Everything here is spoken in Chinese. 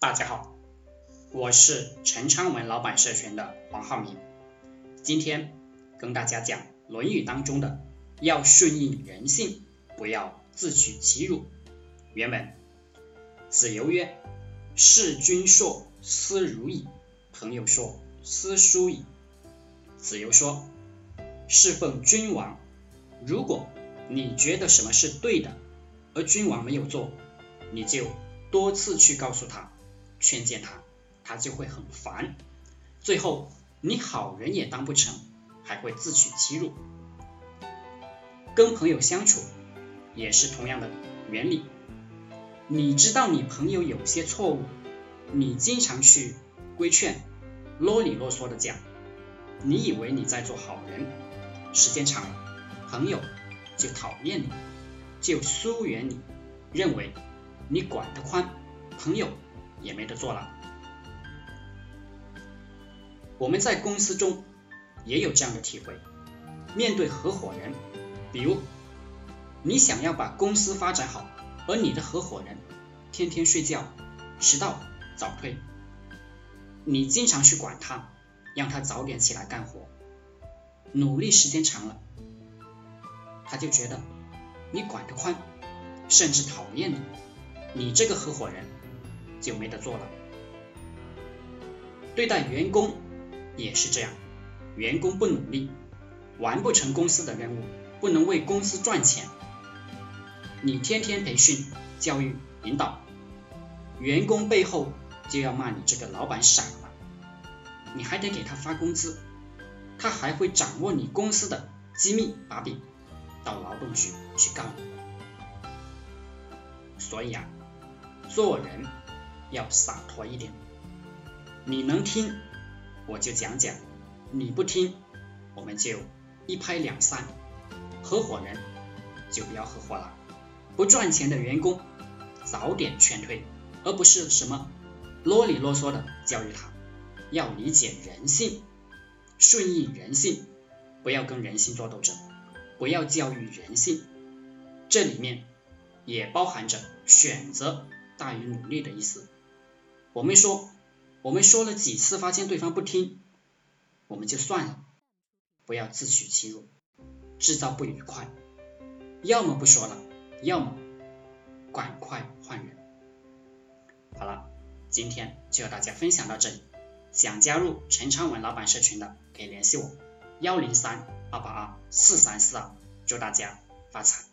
大家好，我是陈昌文老板社群的黄浩明，今天跟大家讲《论语》当中的要顺应人性，不要自取其辱。原文：子游曰：“事君说，斯如矣。”朋友说：“斯疏矣。”子游说：“侍奉君王，如果你觉得什么是对的，而君王没有做，你就多次去告诉他。”劝谏他，他就会很烦，最后你好人也当不成，还会自取其辱。跟朋友相处也是同样的原理，你知道你朋友有些错误，你经常去规劝，啰里啰嗦的讲，你以为你在做好人，时间长了，朋友就讨厌你，就疏远你，认为你管得宽，朋友。也没得做了。我们在公司中也有这样的体会，面对合伙人，比如你想要把公司发展好，而你的合伙人天天睡觉、迟到、早退，你经常去管他，让他早点起来干活，努力时间长了，他就觉得你管得宽，甚至讨厌你，你这个合伙人。就没得做了。对待员工也是这样，员工不努力，完不成公司的任务，不能为公司赚钱，你天天培训、教育、引导，员工背后就要骂你这个老板傻了，你还得给他发工资，他还会掌握你公司的机密把柄，到劳动局去告你。所以啊，做人。要洒脱一点，你能听我就讲讲，你不听我们就一拍两散。合伙人就不要合伙了，不赚钱的员工早点劝退，而不是什么啰里啰嗦的教育他。要理解人性，顺应人性，不要跟人性做斗争，不要教育人性。这里面也包含着选择大于努力的意思。我们说，我们说了几次，发现对方不听，我们就算了，不要自取其辱，制造不愉快。要么不说了，要么赶快换人。好了，今天就和大家分享到这里。想加入陈昌文老板社群的，可以联系我：幺零三二八二四三四二。祝大家发财！